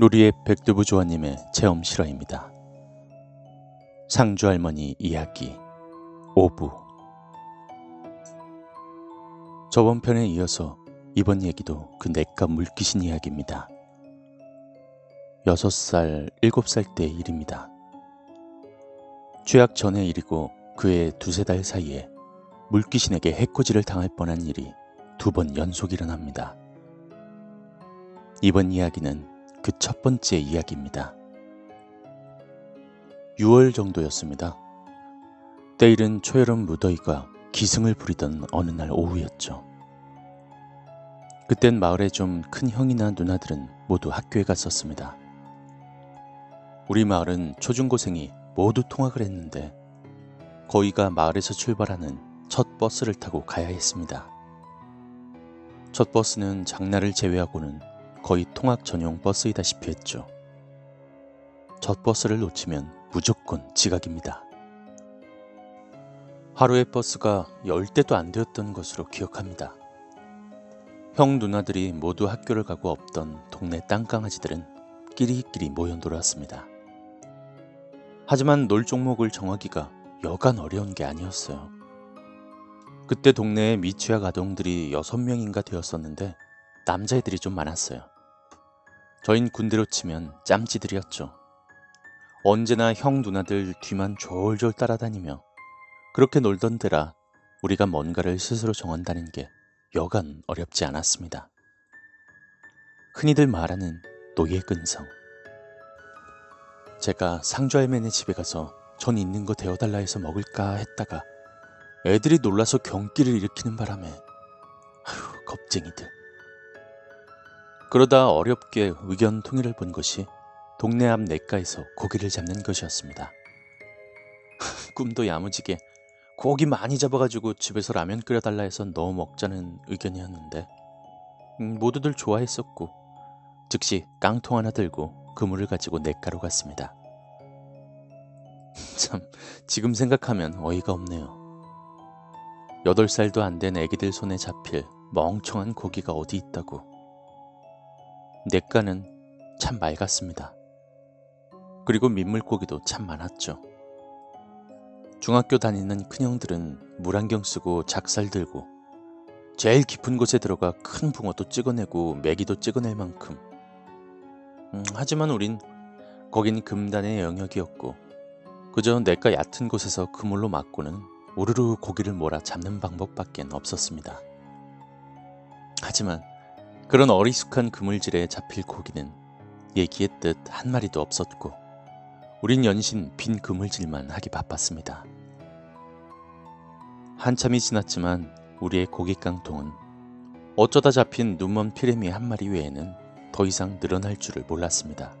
누리의 백두부 조아님의 체험 실화입니다. 상주 할머니 이야기 5부 저번 편에 이어서 이번 얘기도 그 내과 물귀신 이야기입니다. 6살, 7살 때의 일입니다. 죄악 전의 일이고 그의 두세 달 사이에 물귀신에게 해코지를 당할 뻔한 일이 두 번 연속 일어납니다. 이번 이야기는 그 첫 번째 이야기입니다. 6월 정도였습니다. 때일은 초여름 무더위가 기승을 부리던 어느 날 오후였죠. 그땐 마을에 좀 큰 형이나 누나들은 모두 학교에 갔었습니다. 우리 마을은 초중고생이 모두 통학을 했는데 거의가 마을에서 출발하는 첫 버스를 타고 가야 했습니다. 첫 버스는 장날을 제외하고는 거의 통학 전용 버스이다시피 했죠. 첫 버스를 놓치면 무조건 지각입니다. 하루에 버스가 열대도 안 되었던 것으로 기억합니다. 형 누나들이 모두 학교를 가고 없던 동네 땅강아지들은 끼리끼리 모여 놀았습니다. 하지만 놀 종목을 정하기가 여간 어려운 게 아니었어요. 그때 동네에 미취학 아동들이 6명인가 되었었는데 남자애들이 좀 많았어요. 저흰 군대로 치면 짬찌들이었죠. 언제나 형 누나들 뒤만 졸졸 따라다니며 그렇게 놀던 때라 우리가 뭔가를 스스로 정한다는 게 여간 어렵지 않았습니다. 흔히들 말하는 노예 근성. 제가 상주 할매네 집에 가서 전 있는 거 데워달라 해서 먹을까 했다가 애들이 놀라서 경기를 일으키는 바람에 아휴 겁쟁이들. 그러다 어렵게 의견 통일을 본 것이 동네 앞 냇가에서 고기를 잡는 것이었습니다. 꿈도 야무지게 고기 많이 잡아가지고 집에서 라면 끓여달라 해서 넣어 먹자는 의견이었는데 음, 모두들 좋아했었고 즉시 깡통 하나 들고 그물을 가지고 냇가로 갔습니다. 참 지금 생각하면 어이가 없네요. 8살도 안 된 애기들 손에 잡힐 멍청한 고기가 어디 있다고. 냇가는 참 맑았습니다. 그리고 민물고기도 참 많았죠. 중학교 다니는 큰형들은 물안경 쓰고 작살 들고 제일 깊은 곳에 들어가 큰 붕어도 찍어내고 메기도 찍어낼 만큼 음, 하지만 우린 거긴 금단의 영역이었고 그저 내가 얕은 곳에서 그물로 맞고는 우르르 고기를 몰아 잡는 방법밖엔 없었습니다. 하지만 그런 어리숙한 그물질에 잡힐 고기는 얘기의 뜻한 마리도 없었고 우린 연신 빈 그물질만 하기 바빴습니다. 한참이 지났지만 우리의 고기 깡통은 어쩌다 잡힌 눈먼 피레미 한 마리 외에는 더 이상 늘어날 줄을 몰랐습니다.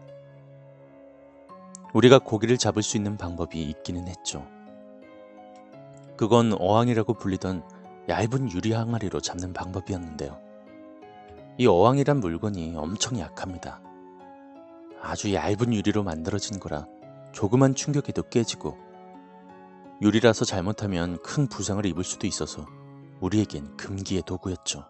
우리가 고기를 잡을 수 있는 방법이 있기는 했죠. 그건 어항이라고 불리던 얇은 유리 항아리로 잡는 방법이었는데요. 이 어항이란 물건이 엄청 약합니다. 아주 얇은 유리로 만들어진 거라 조그만 충격에도 깨지고 유리라서 잘못하면 큰 부상을 입을 수도 있어서 우리에겐 금기의 도구였죠.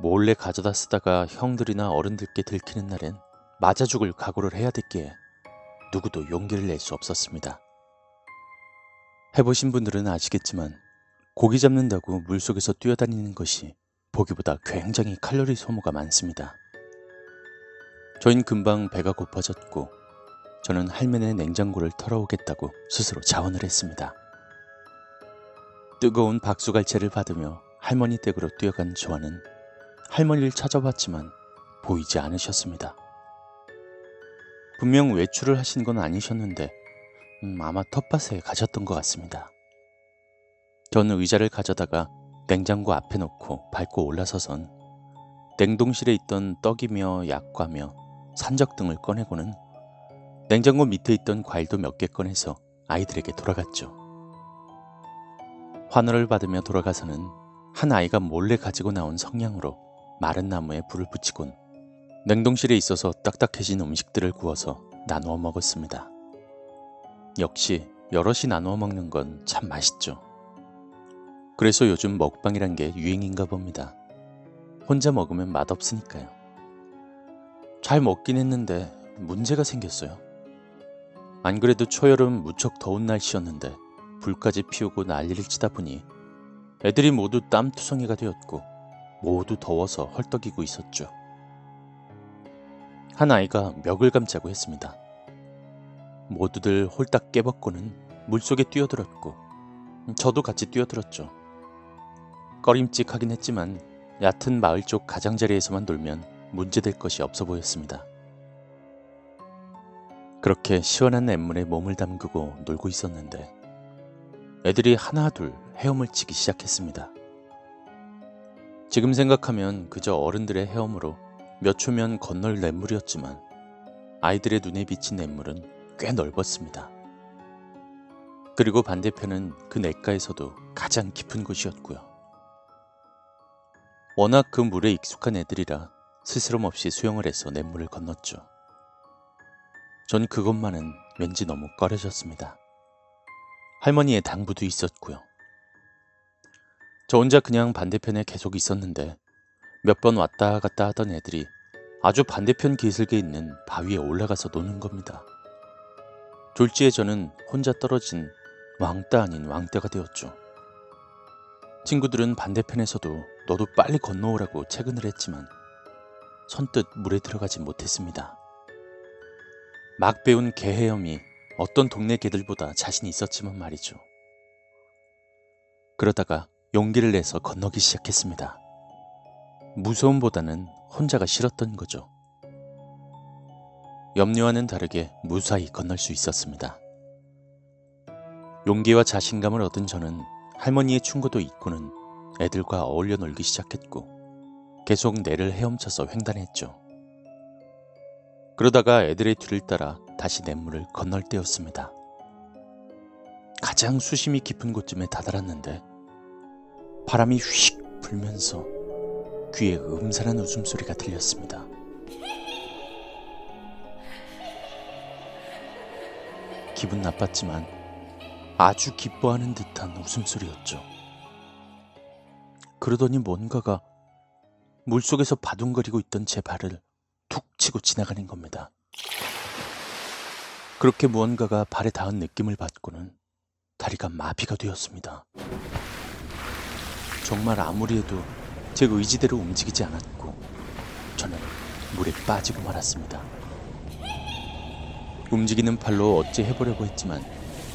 몰래 가져다 쓰다가 형들이나 어른들께 들키는 날엔 맞아 죽을 각오를 해야 됐기에 누구도 용기를 낼 수 없었습니다. 해보신 분들은 아시겠지만 고기 잡는다고 물속에서 뛰어다니는 것이 보기보다 굉장히 칼로리 소모가 많습니다. 저흰 금방 배가 고파졌고 저는 할매네 냉장고를 털어오겠다고 스스로 자원을 했습니다. 뜨거운 박수갈채를 받으며 할머니 댁으로 뛰어간 조아는 할머니를 찾아봤지만 보이지 않으셨습니다. 분명 외출을 하신 건 아니셨는데 음, 아마 텃밭에 가셨던 것 같습니다. 저는 의자를 가져다가 냉장고 앞에 놓고 밟고 올라서선 냉동실에 있던 떡이며 약과며 산적 등을 꺼내고는 냉장고 밑에 있던 과일도 몇 개 꺼내서 아이들에게 돌아갔죠. 환호를 받으며 돌아가서는 한 아이가 몰래 가지고 나온 성냥으로 마른 나무에 불을 붙이곤 냉동실에 있어서 딱딱해진 음식들을 구워서 나누어 먹었습니다. 역시 여럿이 나누어 먹는 건 참 맛있죠. 그래서 요즘 먹방이란 게 유행인가 봅니다. 혼자 먹으면 맛없으니까요. 잘 먹긴 했는데 문제가 생겼어요. 안 그래도 초여름 무척 더운 날씨였는데 불까지 피우고 난리를 치다 보니 애들이 모두 땀투성이가 되었고 모두 더워서 헐떡이고 있었죠. 한 아이가 멱을 감자고 했습니다. 모두들 홀딱 깨벗고는 물속에 뛰어들었고 저도 같이 뛰어들었죠. 꺼림칙하긴 했지만 얕은 마을 쪽 가장자리에서만 놀면 문제될 것이 없어 보였습니다. 그렇게 시원한 냇물에 몸을 담그고 놀고 있었는데 애들이 하나 둘 헤엄을 치기 시작했습니다. 지금 생각하면 그저 어른들의 헤엄으로 몇 초면 건널 냇물이었지만 아이들의 눈에 비친 냇물은 꽤 넓었습니다. 그리고 반대편은 그 냇가에서도 가장 깊은 곳이었고요. 워낙 그 물에 익숙한 애들이라 스스럼 없이 수영을 해서 냇물을 건넜죠. 전 그것만은 왠지 너무 꺼려졌습니다. 할머니의 당부도 있었고요. 저 혼자 그냥 반대편에 계속 있었는데 몇 번 왔다 갔다 하던 애들이 아주 반대편 기슭에 있는 바위에 올라가서 노는 겁니다. 졸지에 저는 혼자 떨어진 왕따 아닌 왕따가 되었죠. 친구들은 반대편에서도 너도 빨리 건너오라고 채근을 했지만 선뜻 물에 들어가지 못했습니다. 막 배운 개 헤엄이 어떤 동네 개들보다 자신이 있었지만 말이죠. 그러다가 용기를 내서 건너기 시작했습니다. 무서움보다는 혼자가 싫었던 거죠. 염려와는 다르게 무사히 건널 수 있었습니다. 용기와 자신감을 얻은 저는 할머니의 충고도 잊고는 애들과 어울려 놀기 시작했고 계속 내를 헤엄쳐서 횡단했죠. 그러다가 애들의 뒤를 따라 다시 냇물을 건널 때였습니다. 가장 수심이 깊은 곳쯤에 다다랐는데 바람이 휙 불면서 귀에 음산한 웃음소리가 들렸습니다. 기분 나빴지만 아주 기뻐하는 듯한 웃음소리였죠. 그러더니 뭔가가 물속에서 바둥거리고 있던 제 발을 툭 치고 지나가는 겁니다. 그렇게 무언가가 발에 닿은 느낌을 받고는 다리가 마비가 되었습니다. 정말 아무리 해도 제 의지대로 움직이지 않았고 저는 물에 빠지고 말았습니다. 움직이는 팔로 어찌 해보려고 했지만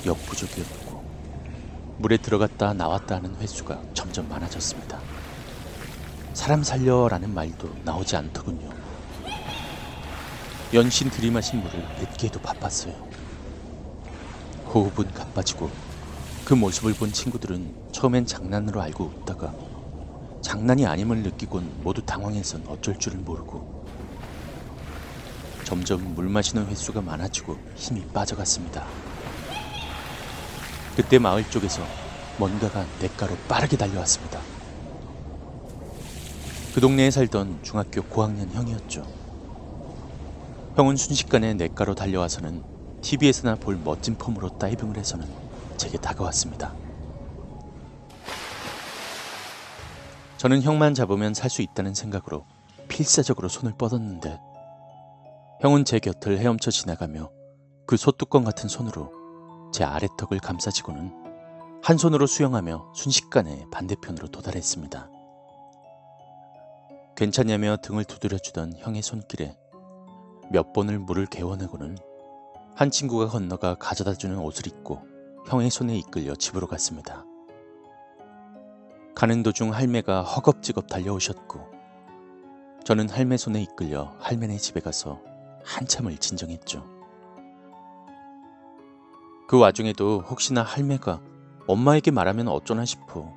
역부족이었고 물에 들어갔다 나왔다 하는 횟수가 점점 많아졌습니다. 사람 살려라는 말도 나오지 않더군요. 연신 들이마신 물을 뱉기에도 바빴어요. 호흡은 가빠지고 그 모습을 본 친구들은 처음엔 장난으로 알고 웃다가 장난이 아님을 느끼곤 모두 당황해선 어쩔 줄을 모르고 점점 물 마시는 횟수가 많아지고 힘이 빠져갔습니다. 그때 마을 쪽에서 뭔가가 냇가로 빠르게 달려왔습니다. 그 동네에 살던 중학교 고학년 형이었죠. 형은 순식간에 냇가로 달려와서는 TV에서나 볼 멋진 폼으로 다이빙을 해서는 제게 다가왔습니다. 저는 형만 잡으면 살 수 있다는 생각으로 필사적으로 손을 뻗었는데 형은 제 곁을 헤엄쳐 지나가며 그 소뚜껑 같은 손으로 제 아래턱을 감싸지고는 한 손으로 수영하며 순식간에 반대편으로 도달했습니다. 괜찮냐며 등을 두드려주던 형의 손길에 몇 번을 물을 개워내고는 한 친구가 건너가 가져다주는 옷을 입고 형의 손에 이끌려 집으로 갔습니다. 가는 도중 할매가 허겁지겁 달려오셨고 저는 할매 손에 이끌려 할매네 집에 가서 한참을 진정했죠. 그 와중에도 혹시나 할매가 엄마에게 말하면 어쩌나 싶어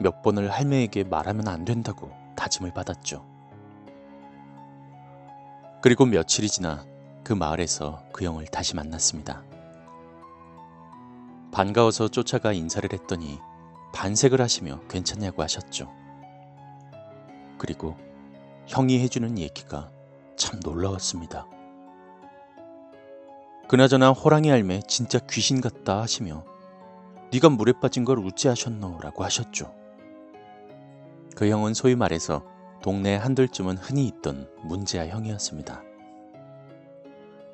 몇 번을 할매에게 말하면 안 된다고 다짐을 받았죠. 그리고 며칠이 지나 그 마을에서 그 형을 다시 만났습니다. 반가워서 쫓아가 인사를 했더니 반색을 하시며 괜찮냐고 하셨죠. 그리고 형이 해주는 얘기가 참 놀라웠습니다. 그나저나 호랑이 알매 진짜 귀신 같다 하시며 네가 물에 빠진 걸 우째하셨노라고 하셨죠. 그 형은 소위 말해서 동네 한둘쯤은 흔히 있던 문제아 형이었습니다.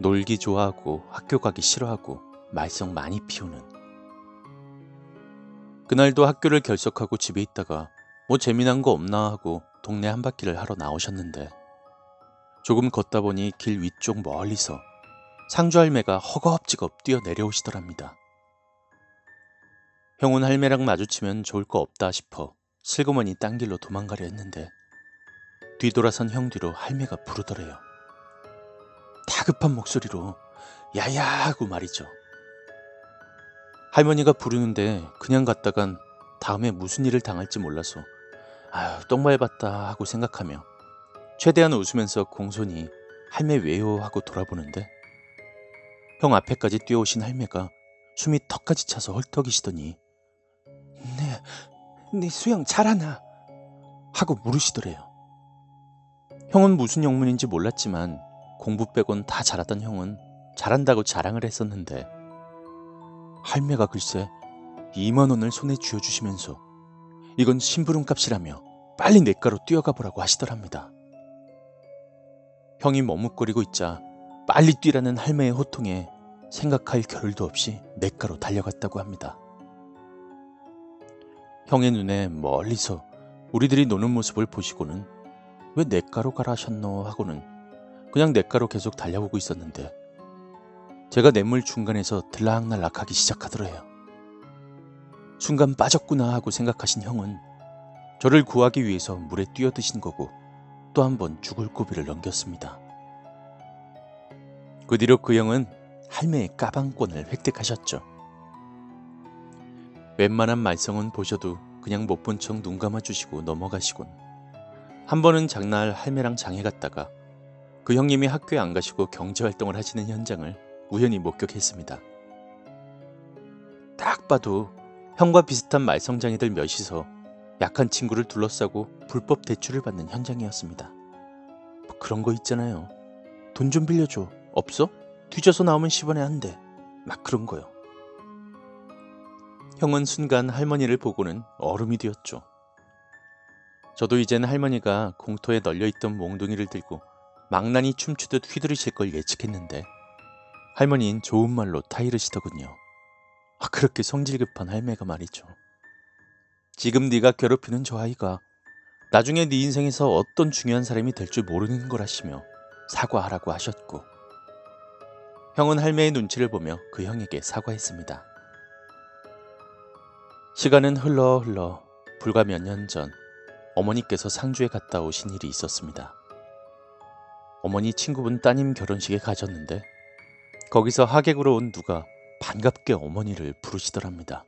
놀기 좋아하고 학교 가기 싫어하고 말썽 많이 피우는 그날도 학교를 결석하고 집에 있다가 뭐 재미난 거 없나 하고 동네 한 바퀴를 하러 나오셨는데 조금 걷다 보니 길 위쪽 멀리서 상주 할매가 허겁지겁 뛰어 내려오시더랍니다. 형은 할매랑 마주치면 좋을 거 없다 싶어 슬그머니 딴 길로 도망가려 했는데 뒤돌아선 형 뒤로 할매가 부르더래요. 다급한 목소리로 야야 하고 말이죠. 할머니가 부르는데 그냥 갔다간 다음에 무슨 일을 당할지 몰라서 아유 똥밟았다 하고 생각하며 최대한 웃으면서 공손히 할매 왜요 하고 돌아보는데 형 앞에까지 뛰어오신 할매가 숨이 턱까지 차서 헐떡이시더니 네, 네 수영 잘하나 하고 물으시더래요. 형은 무슨 영문인지 몰랐지만 공부 빼곤 다 잘하던 형은 잘한다고 자랑을 했었는데 할매가 글쎄 2만 원을 손에 쥐어주시면서 이건 심부름 값이라며 빨리 내가로 뛰어가 보라고 하시더랍니다. 형이 머뭇거리고 있자 빨리 뛰라는 할매의 호통에 생각할 겨를도 없이 내가로 달려갔다고 합니다. 형의 눈에 멀리서 우리들이 노는 모습을 보시고는 왜 내가로 가라 하셨노 하고는 그냥 내가로 계속 달려오고 있었는데 제가 냇물 중간에서 들락날락하기 시작하더래요. 순간 빠졌구나 하고 생각하신 형은 저를 구하기 위해서 물에 뛰어드신 거고 또 한 번 죽을 고비를 넘겼습니다. 그 뒤로 그 형은 할매의 까방권을 획득하셨죠. 웬만한 말썽은 보셔도 그냥 못 본 척 눈 감아주시고 넘어가시곤. 한 번은 장날 할매랑 장에 갔다가 그 형님이 학교에 안 가시고 경제활동을 하시는 현장을 우연히 목격했습니다. 딱 봐도 형과 비슷한 말썽장이들 몇이서 약한 친구를 둘러싸고 불법 대출을 받는 현장이었습니다. 뭐 그런 거 있잖아요. 돈 좀 빌려줘. 없어? 뒤져서 나오면 10원에 한 대. 막 그런 거요. 형은 순간 할머니를 보고는 얼음이 되었죠. 저도 이제는 할머니가 공터에 널려있던 몽둥이를 들고 망나니 춤추듯 휘두르실 걸 예측했는데 할머니는 좋은 말로 타이르시더군요. 아, 그렇게 성질 급한 할매가 말이죠. 지금 네가 괴롭히는 저 아이가 나중에 네 인생에서 어떤 중요한 사람이 될 줄 모르는 거라시며 사과하라고 하셨고 형은 할매의 눈치를 보며 그 형에게 사과했습니다. 시간은 흘러 흘러 불과 몇 년 전 어머니께서 상주에 갔다 오신 일이 있었습니다. 어머니 친구분 따님 결혼식에 가셨는데 거기서 하객으로 온 누가 반갑게 어머니를 부르시더랍니다.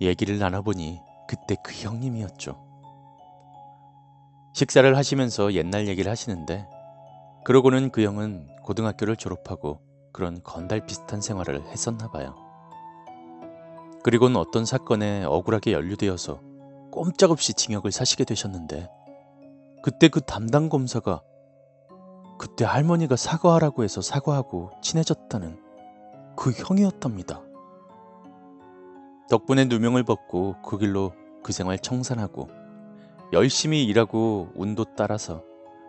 얘기를 나눠보니 그때 그 형님이었죠. 식사를 하시면서 옛날 얘기를 하시는데 그러고는 그 형은 고등학교를 졸업하고 그런 건달 비슷한 생활을 했었나 봐요. 그리고는 어떤 사건에 억울하게 연루되어서 꼼짝없이 징역을 사시게 되셨는데 그때 그 담당 검사가 그때 할머니가 사과하라고 해서 사과하고 친해졌다는 그 형이었답니다. 덕분에 누명을 벗고 그 길로 그 생활 청산하고 열심히 일하고 운도 따라서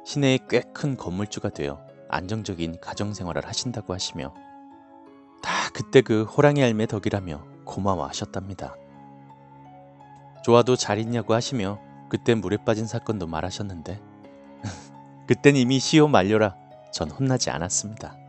시내에 꽤큰 건물주가 되어 안정적인 가정생활을 하신다고 하시며 다 그때 그 호랑이 할매 덕이라며 고마워하셨답니다. 좋아도 잘 있냐고 하시며 그때 물에 빠진 사건도 말하셨는데 그땐 이미 시효 만료라 전 혼나지 않았습니다.